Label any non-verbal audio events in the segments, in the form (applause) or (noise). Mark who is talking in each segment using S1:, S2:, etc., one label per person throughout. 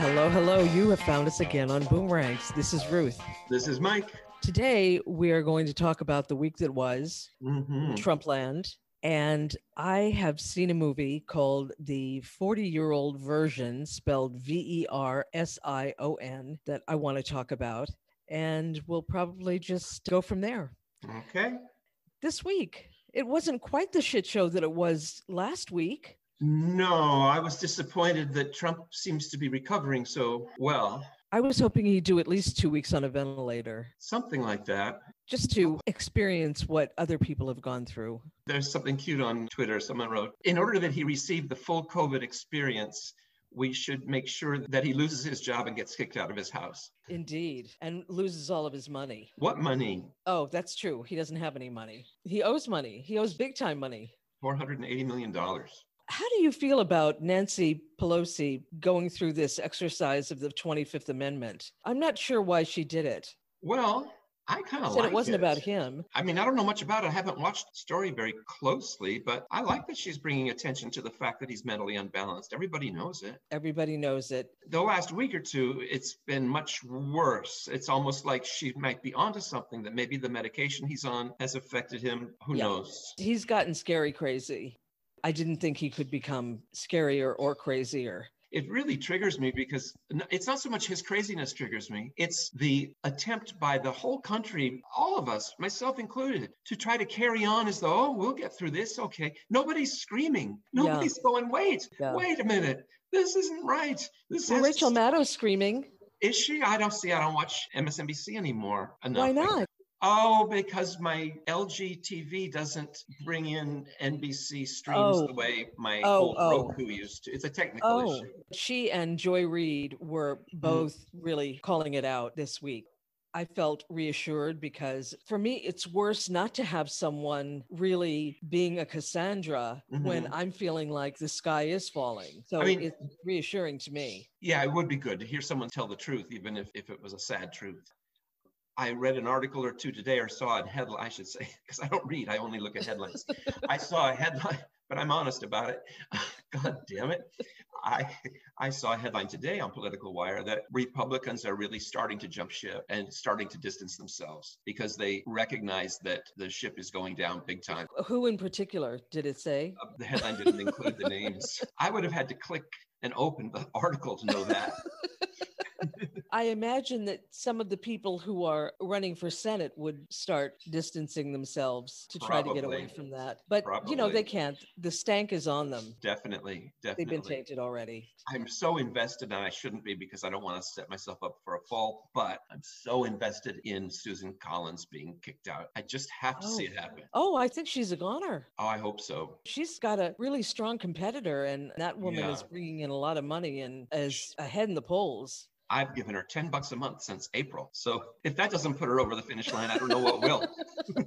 S1: Hello, hello. You have found us again on Boomerangs. This is Ruth.
S2: This is Mike.
S1: Today, we are going to talk about the week that was,
S2: Mhm.
S1: Trumpland. And I have seen a movie called The 40 Year Old Version, spelled V E R S I O N, that I want to talk about. And we'll probably just go from there.
S2: Okay.
S1: This week, it wasn't quite the shit show that it was last week.
S2: No, I was disappointed that Trump seems to be recovering so well.
S1: I was hoping he'd do at least two weeks on a ventilator
S2: Something like that.
S1: just to experience what other people have gone through.
S2: There's something cute on Twitter. Someone wrote, in order that he receive the full COVID experience, we should make sure that he loses his job and gets kicked out of his house.
S1: Indeed. And loses all of his money.
S2: What money?
S1: Oh, that's true. He doesn't have any money. He owes money. He owes big time money.
S2: $480 million.
S1: How do you feel about Nancy Pelosi going through this exercise of the 25th Amendment? I'm not sure why she did it.
S2: Well, I kind of
S1: Said
S2: like
S1: it it wasn't about him.
S2: I mean, I don't know much about it. I haven't watched the story very closely, but I like that she's bringing attention to the fact that he's mentally unbalanced. Everybody knows it.
S1: Everybody knows it.
S2: the last week or two, it's been much worse. It's almost like she might be onto something that maybe the medication he's on has affected him. Who
S1: Yeah.
S2: knows?
S1: He's gotten scary crazy. I didn't think he could become scarier or crazier.
S2: It really triggers me because it's not so much his craziness triggers me, it's the attempt by the whole country, all of us, myself included, to try to carry on as though, oh, we'll get through this. Okay. Nobody's screaming.
S1: Yeah.
S2: Nobody's going, wait,
S1: Yeah.
S2: wait a minute. This isn't right. This
S1: Well, Rachel
S2: stop."
S1: Maddow's screaming.
S2: Is she? I don't see. I don't watch MSNBC anymore. Enough.
S1: Why not?
S2: Oh, because my LG TV doesn't bring in NBC streams
S1: Oh.
S2: the way my
S1: Oh,
S2: old
S1: oh.
S2: Roku used to. It's a technical
S1: Oh,
S2: issue.
S1: she and Joy Reid were both really calling it out this week. I felt reassured because for me, it's worse not to have someone really being a Cassandra when
S2: Mhm.
S1: I'm feeling like the sky is falling. So
S2: I mean-
S1: it's reassuring to me.
S2: Yeah, it would be good to hear someone tell the truth, even if, if it was a sad truth. I read an article or two today or saw a headline, I should say, (laughs) because I don't read, I only look at headlines. (laughs) I saw a headline, but I'm honest about it. (laughs) God damn it. I I saw a headline today on Political Wire that Republicans are really starting to jump ship and starting to distance themselves because they recognize that the ship is going down big time.
S1: Who in particular did it say?
S2: Uh, The headline didn't include the names. I would have had to click and open the article to know that.
S1: I imagine that some of the people who are running for Senate would start distancing themselves to try to get away from that. But, you know, they can't. The stank is on them.
S2: Definitely, Definitely.
S1: They've been tainted already.
S2: I'm so invested, and I shouldn't be because I don't want to set myself up for a fall, but I'm so invested in Susan Collins being kicked out. I just have to see
S1: Oh.
S2: it happen.
S1: Oh, I think she's a goner.
S2: Oh, I hope so.
S1: She's got a really strong competitor, and that woman is bringing in a lot of money and is ahead in the polls.
S2: I've given her 10 bucks a month since April. So if that doesn't put her over the finish line, I don't know what will. (laughs)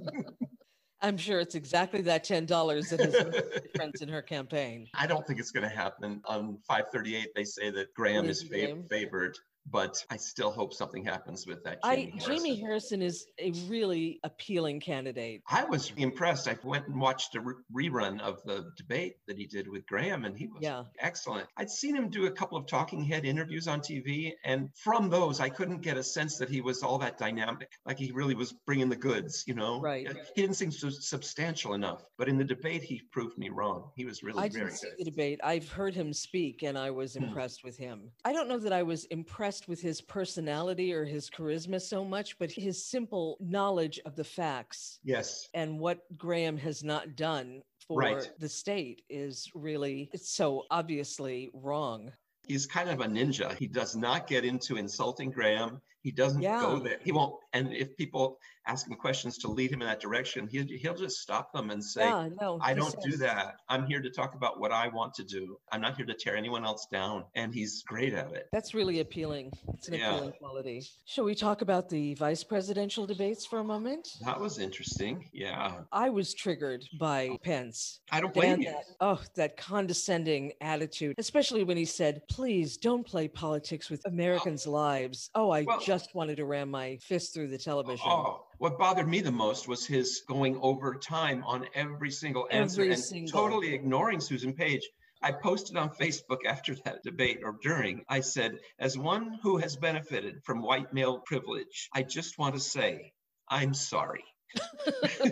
S1: I'm sure it's exactly that ten dollars that has made a difference in her campaign.
S2: I don't think it's going to happen. On 538, they say that Graham is
S1: Lindsey
S2: fa- favored, but I still hope something happens with that.
S1: I
S2: Jamie
S1: Jamie
S2: Harrison.
S1: Harrison is a really appealing candidate.
S2: I was impressed. I went and watched a re- rerun of the debate that he did with Graham, and he was
S1: Yeah.
S2: excellent. I'd seen him do a couple of talking head interviews on TV, and from those, I couldn't get a sense that he was all that dynamic, like he really was bringing the goods, you know?
S1: Right.
S2: He didn't seem so substantial enough, but in the debate, he proved me wrong. He was really
S1: I
S2: very
S1: didn't see
S2: good.
S1: the debate. I've heard him speak and I was
S2: Hmm.
S1: impressed with him. I don't know that I was impressed with his personality or his charisma so much, but his simple knowledge of the facts
S2: Yes.
S1: and what Graham has not done for
S2: Right.
S1: the state is really it's so obviously wrong.
S2: He's kind of a ninja. He does not get into insulting Graham. He doesn't
S1: Yeah.
S2: go there. He won't. And if people ask him questions to lead him in that direction, he'll, he'll just stop them and say,
S1: yeah, no.
S2: I don't do that. I'm here to talk about what I want to do. I'm not here to tear anyone else down. And he's great at it.
S1: That's really appealing. It's an
S2: Yeah.
S1: appealing quality. Shall we talk about the vice presidential debates for a moment?
S2: That was interesting. Yeah.
S1: I was triggered by Pence.
S2: I don't blame
S1: Dan,
S2: you.
S1: that, oh, that condescending attitude, especially when he said, please don't play politics with Americans' lives. Oh, I
S2: Well-
S1: just wanted to ram my fist through the television.
S2: Oh, what bothered me the most was his going over time on every single answer
S1: Every
S2: and
S1: single.
S2: totally ignoring Susan Page. I posted on Facebook (laughs) after that debate or during, I said, as one who has benefited from white male privilege, I just want to say, I'm sorry. (laughs)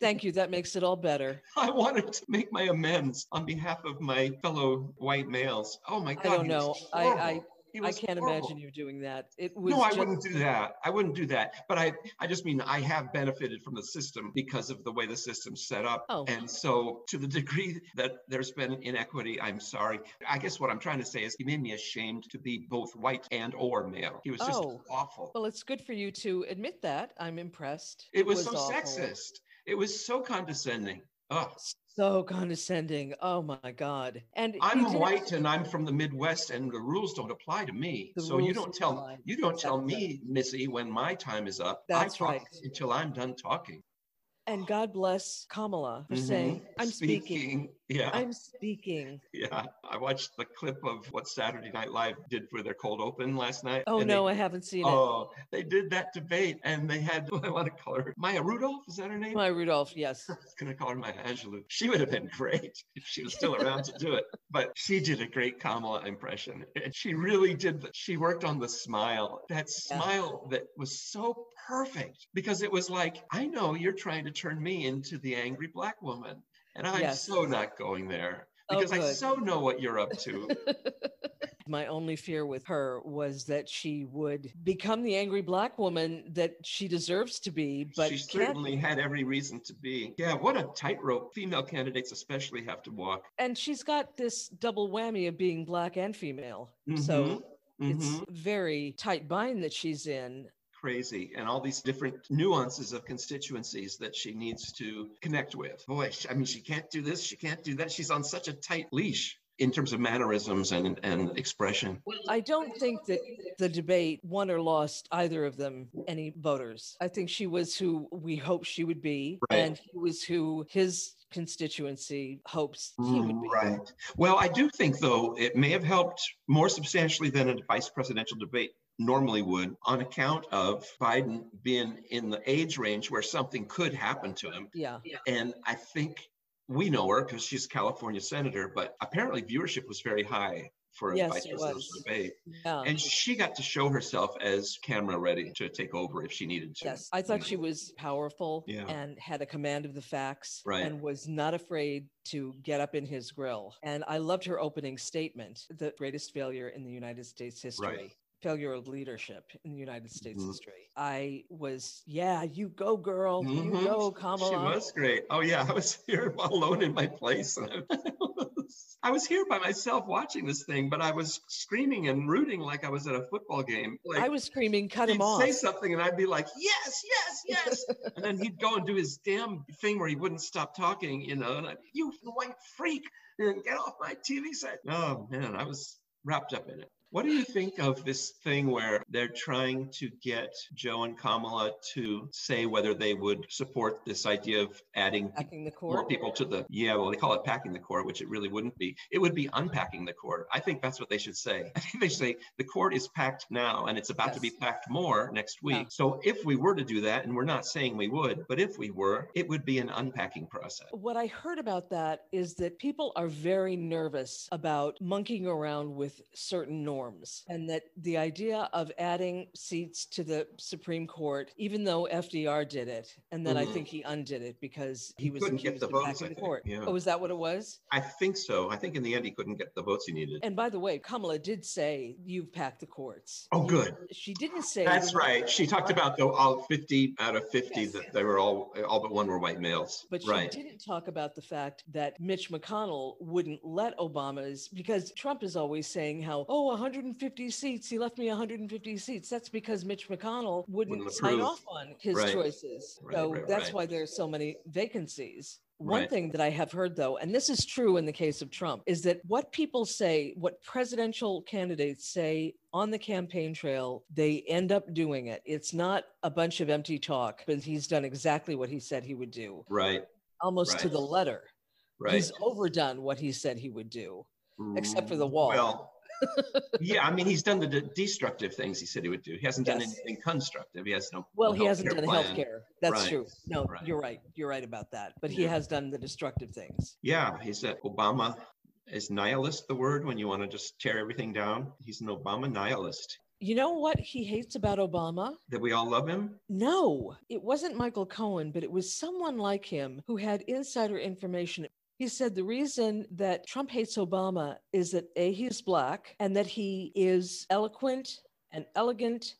S1: Thank you. That makes it all better.
S2: I wanted to make my amends on behalf of my fellow white males. Oh my God.
S1: I don't know. I, I I can't
S2: horrible.
S1: imagine you doing that. It was
S2: No, I
S1: just-
S2: wouldn't do that. I wouldn't do that. But I, I just mean I have benefited from the system because of the way the system's set up.
S1: Oh.
S2: And so, to the degree that there's been inequity, I'm sorry. I guess what I'm trying to say is he made me ashamed to be both white and or male. He was just
S1: Oh.
S2: awful.
S1: Well, it's good for you to admit that. I'm impressed.
S2: It was, so
S1: awful.
S2: sexist. It was so condescending. Oh,
S1: So condescending. Oh my God. And
S2: I'm white and I'm from the Midwest, and the rules don't apply to me.
S1: The
S2: so you don't tell
S1: apply.
S2: you don't tell me, Missy, when my time is up.
S1: That's
S2: I talk
S1: right.
S2: until I'm done talking.
S1: And God bless Kamala for
S2: Mhm.
S1: saying, I'm speaking.
S2: Yeah,
S1: I'm speaking.
S2: yeah. I watched the clip of what Saturday Night Live did for their cold open last night.
S1: Oh no,
S2: They,
S1: I haven't seen it.
S2: oh, they did that debate, and they had (laughs) I want to call her Maya Rudolph. Is that her name?
S1: My Rudolph, yes. (laughs)
S2: I was gonna call her Maya Angelou. She would have been great if she was still around to do it. (laughs) But she did a great Kamala impression. And she really did. the- She worked on the smile. That
S1: Yeah.
S2: smile that was so perfect because it was like, I know you're trying to turn me into the angry black woman. And I'm
S1: Yes.
S2: so not going there
S1: Oh,
S2: because I so know what you're up to. (laughs)
S1: My only fear with her was that she would become the angry black woman that she deserves to be, but
S2: she certainly had every reason to be. Yeah, what a tightrope female candidates especially have to walk.
S1: And she's got this double whammy of being black and female. So
S2: Mhm,
S1: it's very tight bind that she's in.
S2: Crazy and all these different nuances of constituencies that she needs to connect with. Boy, I mean, she can't do this, she can't do that. She's on such a tight leash in terms of mannerisms and, and expression.
S1: I don't think that the debate won or lost either of them any voters. I think she was who we hoped she would be,
S2: Right.
S1: and he was who his constituency hopes he would be.
S2: Right. Well, I do think, though, it may have helped more substantially than a vice presidential debate normally would on account of Biden being in the age range where something could happen to him.
S1: Yeah.
S2: And I think we know her because she's a California senator, but apparently viewership was very high for a
S1: Yes,
S2: vice presidential debate.
S1: Yeah.
S2: And she got to show herself as camera ready to take over if she needed to.
S1: Yes, I thought she was powerful
S2: Yeah.
S1: and had a command of the facts
S2: Right.
S1: and was not afraid to get up in his grill. And I loved her opening statement the greatest failure in the United States history. Failure of leadership in the United States
S2: Mhm.
S1: history. I was, yeah, you go, girl. You
S2: Mhm.
S1: go, Kamala.
S2: She was great. Oh yeah, I was (laughs) here alone in my place. I, (laughs) was, I was here by myself watching this thing, but I was screaming and rooting like I was at a football game. Like,
S1: I was screaming, cut him off.
S2: say something and I'd be like, yes, yes, yes. (laughs) and then he'd go and do his damn thing where he wouldn't stop talking, you know, and I, you white freak, and get off my TV set. Oh man, I was wrapped up in it. What do you think of this thing where they're trying to get Joe and Kamala to say whether they would support this idea of adding
S1: Packing the
S2: more people to the yeah well they call it packing the court which it really wouldn't be. It would be unpacking the court. I think that's what they should say. (laughs) I think they should say the court is packed now and it's about to be packed more next week.
S1: Yeah.
S2: so if we were to do that and we're not saying we would but if we were it would be an unpacking process.
S1: What I heard about that is that people are very nervous about monkeying around with certain norms, and that the idea of adding seats to the Supreme Court, even though FDR did it, and then I
S2: Mhm.
S1: think he undid it because he,
S2: He
S1: was
S2: couldn't get the
S1: of
S2: votes, I
S1: the court.
S2: yeah.
S1: Oh, is that what it was?
S2: i think so i think in the end he couldn't get the votes he needed
S1: And by the way, Kamala did say you've packed the courts.
S2: Oh, good.
S1: She didn't say
S2: that's right she talked about though all 50 out of 50
S1: Yes.
S2: that they were all all but one were white males
S1: But she
S2: right
S1: didn't talk about the fact that Mitch McConnell wouldn't let Obama's because Trump is always saying how, oh, 150 seats, he left me 150 seats. That's because Mitch McConnell wouldn't,
S2: Wouldn't
S1: sign off on his
S2: Right.
S1: choices.
S2: Right,
S1: so
S2: right,
S1: that's
S2: right.
S1: why there are so many vacancies. One
S2: Right.
S1: thing that I have heard, though, and this is true in the case of Trump, is that what people say, what presidential candidates say on the campaign trail, they end up doing it. It's not a bunch of empty talk, but he's done exactly what he said he would do,
S2: right
S1: almost to the letter.
S2: right
S1: He's overdone what he said he would do. except for the mm, wall.
S2: Well, yeah, I mean, he's done the de- (laughs) destructive things he said he would do. He hasn't done anything constructive. He has no.
S1: Well, he hasn't done
S2: plan.
S1: healthcare. That's
S2: Right.
S1: true. No,
S2: Right.
S1: you're right. You're right about that. But he
S2: Yeah.
S1: has done the destructive things.
S2: Yeah, he said Obama Is nihilist the word when you want to just tear everything down? He's an Obama nihilist.
S1: You know what he hates about Obama?
S2: That we all love him?
S1: No, it wasn't Michael Cohen, but it was someone like him who had insider information. He said the reason that Trump hates Obama is that A, he's black, and that he is eloquent and elegant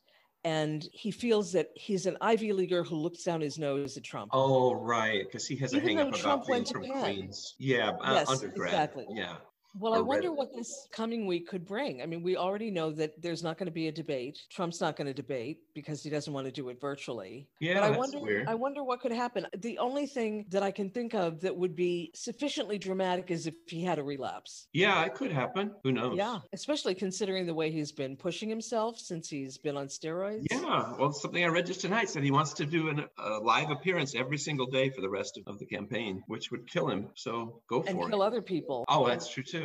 S1: and he feels that he's an Ivy Leaguer who looks down his nose at Trump.
S2: Oh, right, because he has a
S1: Even
S2: hang
S1: though
S2: up
S1: Trump
S2: about being
S1: went to
S2: from
S1: Penn.
S2: Queens. Yeah, uh,
S1: Yes,
S2: undergrad.
S1: exactly.
S2: Yeah.
S1: Well, I wonder what this coming week could bring. I mean, we already know that there's not going to be a debate. Trump's not going to debate because he doesn't want to do it virtually.
S2: Yeah,
S1: but I
S2: that's
S1: wonder
S2: weird.
S1: I wonder what could happen. The only thing that I can think of that would be sufficiently dramatic is if he had a relapse.
S2: Yeah, it could happen. Who knows?
S1: Yeah, especially considering the way he's been pushing himself since he's been on steroids.
S2: Yeah, well, something I read just tonight said he wants to do an, a live appearance every single day for the rest of, of the campaign, which would kill him. So go for it.
S1: And kill other people.
S2: Oh, that's true too.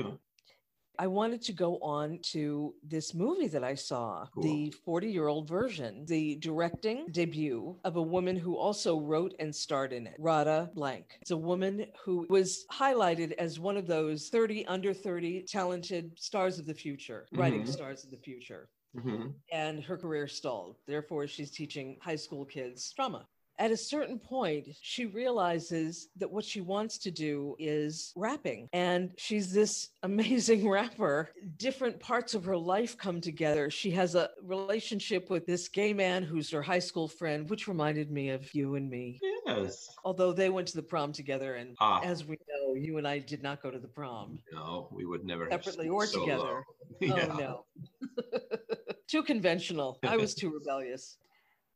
S1: I wanted to go on to this movie that I saw,
S2: Cool.
S1: the 40 year old version, the directing debut of a woman who also wrote and starred in it, Radha Blank. It's a woman who was highlighted as one of those 30 under 30 talented stars of the future, writing
S2: Mhm.
S1: stars of the future.
S2: hmm
S1: And her career stalled. Therefore, she's teaching high school kids drama. At a certain point, she realizes that what she wants to do is rapping. And she's this (laughs) amazing rapper. Different parts of her life come together. She has a relationship with this gay man who's her high school friend, which reminded me of you and me.
S2: Yes.
S1: Although they went to the prom together. And
S2: Ah,
S1: as we know, you and I did not go to the prom.
S2: no, we would never
S1: Separately or
S2: so
S1: together. (laughs)
S2: yeah.
S1: Oh no. (laughs) too conventional. I was too rebellious.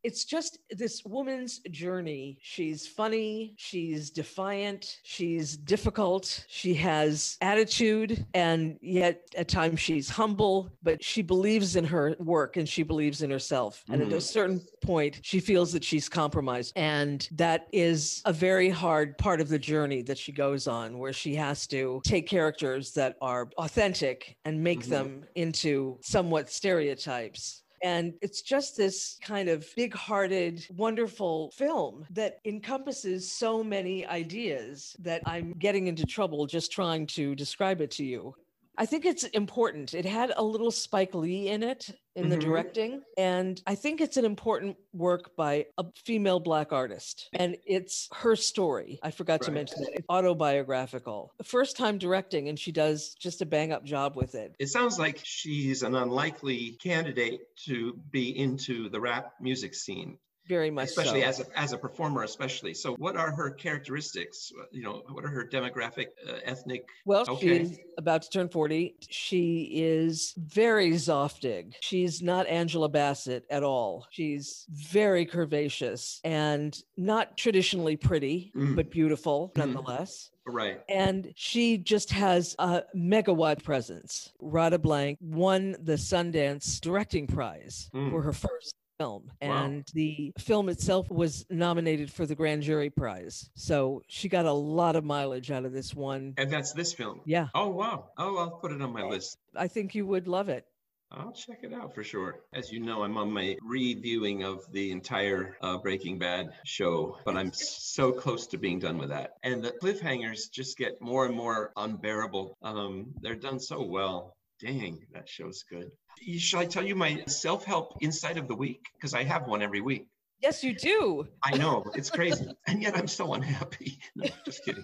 S1: It's just this woman's journey. She's funny, she's defiant, she's difficult, she has attitude, and yet at times she's humble, but she believes in her work and she believes in herself. And at a
S2: Mhm.
S1: certain point, she feels that she's compromised. And that is a very hard part of the journey that she goes on, where she has to take characters that are authentic and make
S2: Mhm.
S1: them into somewhat stereotypes. And it's just this kind of big hearted, wonderful film that encompasses so many ideas that I'm getting into trouble just trying to describe it to you. I think it's important. It had a little Spike Lee in it in the
S2: Mhm.
S1: directing. And I think it's an important work by a female Black artist. And it's her story. I forgot to mention that. It's autobiographical. First time directing, and she does just a bang up job with it.
S2: It sounds like she's an unlikely candidate to be into the rap music scene,
S1: Very much
S2: especially
S1: so.
S2: as a, as a performer, especially. So, what are her characteristics? You know, what are her demographic, uh, ethnic?
S1: Well,
S2: Okay.
S1: she's about to turn 40. She is very Zoftig. She's not Angela Bassett at all. She's very curvaceous and not traditionally pretty,
S2: Mm.
S1: but beautiful
S2: Mhm.
S1: nonetheless.
S2: Right.
S1: And she just has a megawatt presence. Radha Blank won the Sundance Directing Prize
S2: Mm.
S1: for her first film.
S2: Wow.
S1: And the film itself was nominated for the Grand Jury Prize. So she got a lot of mileage out of this one.
S2: And that's this film.
S1: Yeah,
S2: Oh, wow. Oh, I'll put it on my list.
S1: I think you would love it.
S2: I'll check it out for sure. As you know, I'm on my reviewing of the entire uh, Breaking Bad show, but I'm (laughs) so close to being done with that. And the cliffhangers just get more and more unbearable. Um, they're done so well. Dang, that show's good. Shall I tell you my self help insight of the week? Because I have one every week.
S1: Yes, you do.
S2: I know, it's crazy. and yet I'm so unhappy. (laughs) No, just kidding.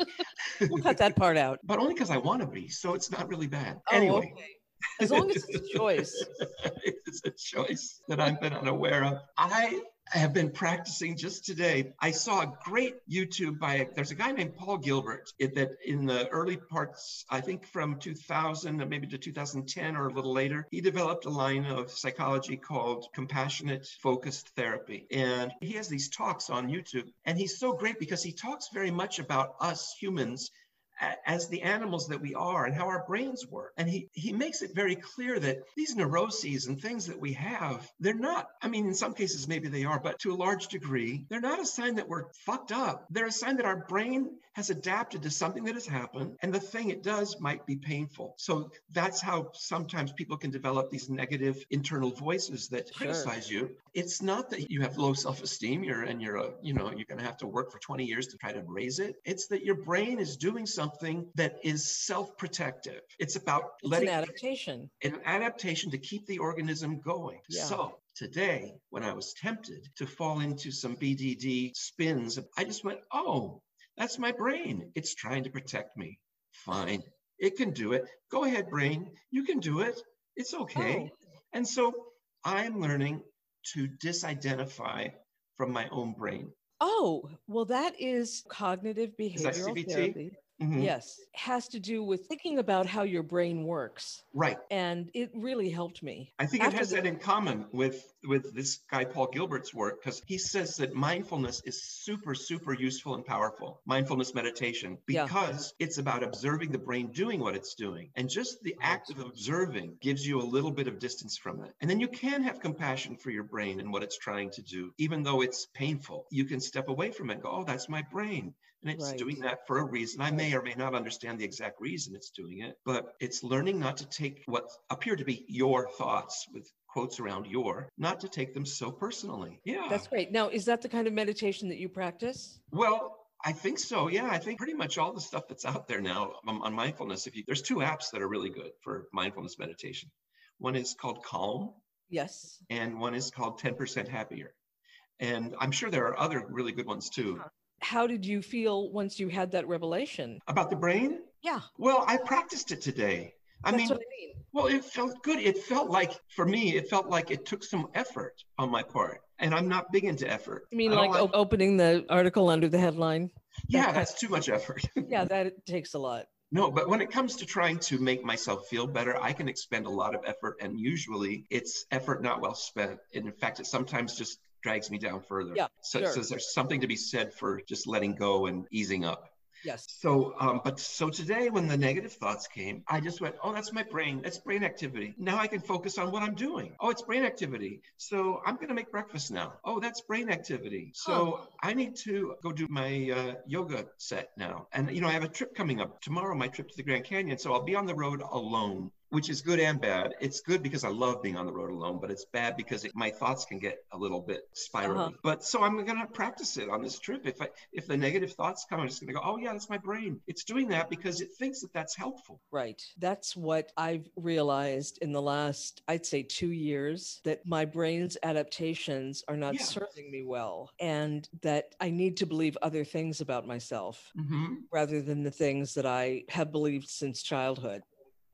S1: We'll cut that part out.
S2: but only because I want to be. So it's not really bad.
S1: Oh,
S2: anyway.
S1: okay. As long as it's a choice. (laughs)
S2: it's a choice that I've been unaware of. I have been practicing just today. I saw a great YouTube by there's a guy named Paul Gilbert it, that in the early parts, I think from 2000 maybe to 2010 or a little later, he developed a line of psychology called compassionate focused therapy. And he has these talks on YouTube. And he's so great because he talks very much about us humans as the animals that we are and how our brains work. And he, he makes it very clear that these neuroses and things that we have, they're not, I mean, in some cases, maybe they are, but to a large degree, they're not a sign that we're fucked up. They're a sign that our brain has adapted to something that has happened and the thing it does might be painful. So that's how sometimes people can develop these negative internal voices that
S1: Sure.
S2: criticize you. It's not that you have low self-esteem, you're and you're a, you know, you're gonna have to work for 20 years to try to raise it. It's that your brain is doing something something that is self-protective. It's about
S1: It's
S2: letting
S1: an adaptation.
S2: an adaptation to keep the organism going.
S1: Yeah.
S2: So today, when I was tempted to fall into some BDD spins, I just went, oh, that's my brain. It's trying to protect me. Fine. It can do it. Go ahead, brain. You can do it. It's okay.
S1: Oh.
S2: And so I'm learning to disidentify from my own brain.
S1: Oh, well, that is cognitive
S2: Is that
S1: behavioral
S2: CBT?
S1: therapy.
S2: Mhm.
S1: Yes, has to do with thinking about how your brain works.
S2: Right.
S1: And it really helped me.
S2: I think it has
S1: the-
S2: that in common with with this guy Paul Gilbert's work because he says that mindfulness is super super useful and powerful. Mindfulness meditation
S1: Yeah.
S2: because it's about observing the brain doing what it's doing and just the act of observing gives you a little bit of distance from it. And then you can have compassion for your brain and what it's trying to do even though it's painful. You can step away from it and go, "Oh, that's my brain." And it's
S1: Right.
S2: doing that for a reason. I may or may not understand the exact reason it's doing it, but it's learning not to take what appear to be your thoughts with quotes around your, not to take them so personally. Yeah.
S1: That's great. Now, is that the kind of meditation that you practice?
S2: well, I think so. Yeah, I think pretty much all the stuff that's out there now on, on mindfulness. If you there's two apps that are really good for mindfulness meditation. One is called Calm,
S1: Yes.
S2: and one is called 10% Happier. And I'm sure there are other really good ones too.
S1: How did you feel once you had that revelation?
S2: About the brain?
S1: Yeah,
S2: Well, I practiced it today. I
S1: that's
S2: mean,
S1: what I mean.
S2: Well, it felt good. It felt like, for me, it felt like it took some effort on my part. And I'm not big into effort.
S1: You mean
S2: don't
S1: like opening the article under the headline?
S2: yeah, that's too much effort. (laughs)
S1: Yeah, that takes a lot.
S2: no, but when it comes to trying to make myself feel better, I can expend a lot of effort. And usually it's effort not well spent. And in fact, it sometimes just drags me down further.
S1: Yeah,
S2: So,
S1: sure.
S2: so there's something to be said for just letting go and easing up.
S1: Yes.
S2: So, um, but so today when the negative thoughts came, I just went, oh, that's my brain. That's brain activity. Now I can focus on what I'm doing. Oh, it's brain activity. So I'm going to make breakfast now. Oh, that's brain activity. So I need to go do my uh, yoga set now. And, you know, I have a trip coming up tomorrow, my trip to the Grand Canyon. So I'll be on the road alone. Which is good and bad. It's good because I love being on the road alone, but it's bad because it, my thoughts can get a little bit spirally.
S1: Uh-huh.
S2: But so I'm going to practice it on this trip. If I if the negative thoughts come, I'm just going to go, oh yeah, that's my brain. It's doing that because it thinks that that's helpful.
S1: Right. That's what I've realized in the last, I'd say, two years that my brain's adaptations are not
S2: Yeah.
S1: serving me well, and that I need to believe other things about myself
S2: Mm-hmm.
S1: rather than the things that I have believed since childhood.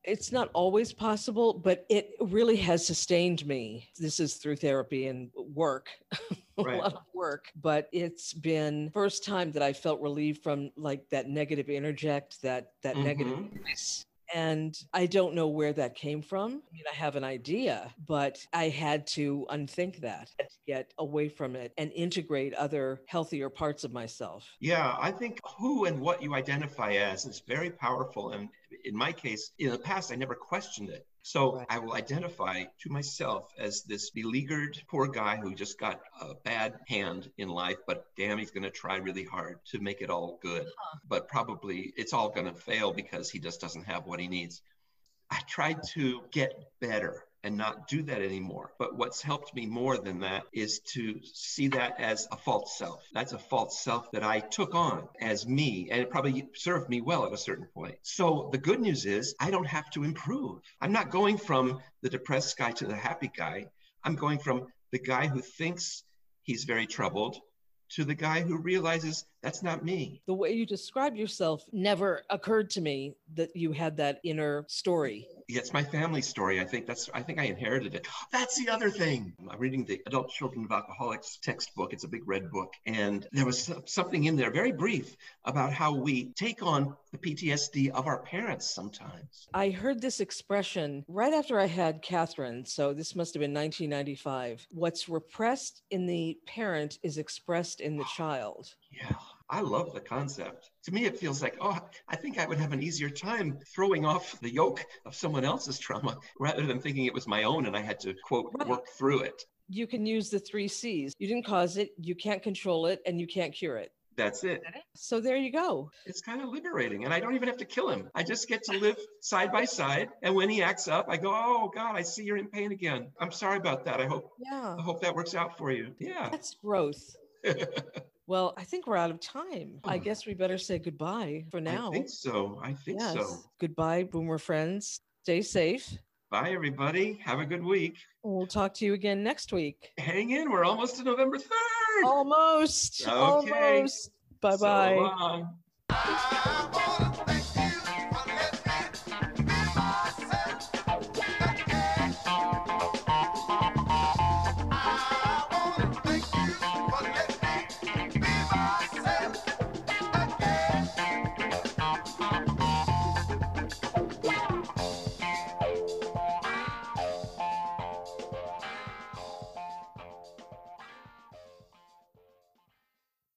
S1: It's not always possible, but it really has sustained me. This is through therapy and work, (laughs)
S2: Right.
S1: a lot of work, but it's been first time that I felt relieved from like that negative interject, that that negative
S2: Mhm.
S1: voice. And I don't know where that came from. I mean, I have an idea, but I had to unthink that, to get away from it and integrate other healthier parts of myself.
S2: Yeah, I think who and what you identify as is very powerful. And in my case, in the past, I never questioned it. So
S1: Right.
S2: I will identify to myself as this beleaguered poor guy who just got a bad hand in life, but damn, he's going to try really hard to make it all good. But probably it's all going to fail because he just doesn't have what he needs. I tried to get better and not do that anymore. But what's helped me more than that is to see that as a false self. That's a false self that I took on as me, and it probably served me well at a certain point. So the good news is I don't have to improve. I'm not going from the depressed guy to the happy guy. I'm going from the guy who thinks he's very troubled to the guy who realizes that's not me.
S1: The way you describe yourself never occurred to me that you had that inner story.
S2: Yeah, it's my family story. I think that's I think I inherited it. That's the other thing. I'm reading the Adult Children of Alcoholics textbook. It's a big red book. And there was something in there, very brief, about how we take on the PTSD of our parents sometimes.
S1: I heard this expression right after I had Catherine. So this must have been 1995. What's repressed in the parent is expressed in the (sighs) child.
S2: Yeah, I love the concept. To me, it feels like, oh, I think I would have an easier time throwing off the yoke of someone else's trauma rather than thinking it was my own and I had to, quote, work through it.
S1: You can use the three C's. You didn't cause it, you can't control it, and you can't cure it.
S2: That's it.
S1: So there you go.
S2: It's kind of liberating. And I don't even have to kill him. I just get to live side by side. And when he acts up, I go, oh, God, I see you're in pain again. I'm sorry about that. I hope,
S1: Yeah.
S2: I hope that works out for you. Yeah.
S1: That's growth. (laughs) Well, I think we're out of time. I guess we better say goodbye for now.
S2: I think so. I think
S1: yes.
S2: so.
S1: Goodbye, Boomer friends. Stay safe.
S2: Bye, everybody. Have a good week.
S1: We'll talk to you again next week.
S2: Hang in. We're almost to November 3rd.
S1: Almost.
S2: Okay.
S1: Almost. Bye bye.
S2: So long. Ah,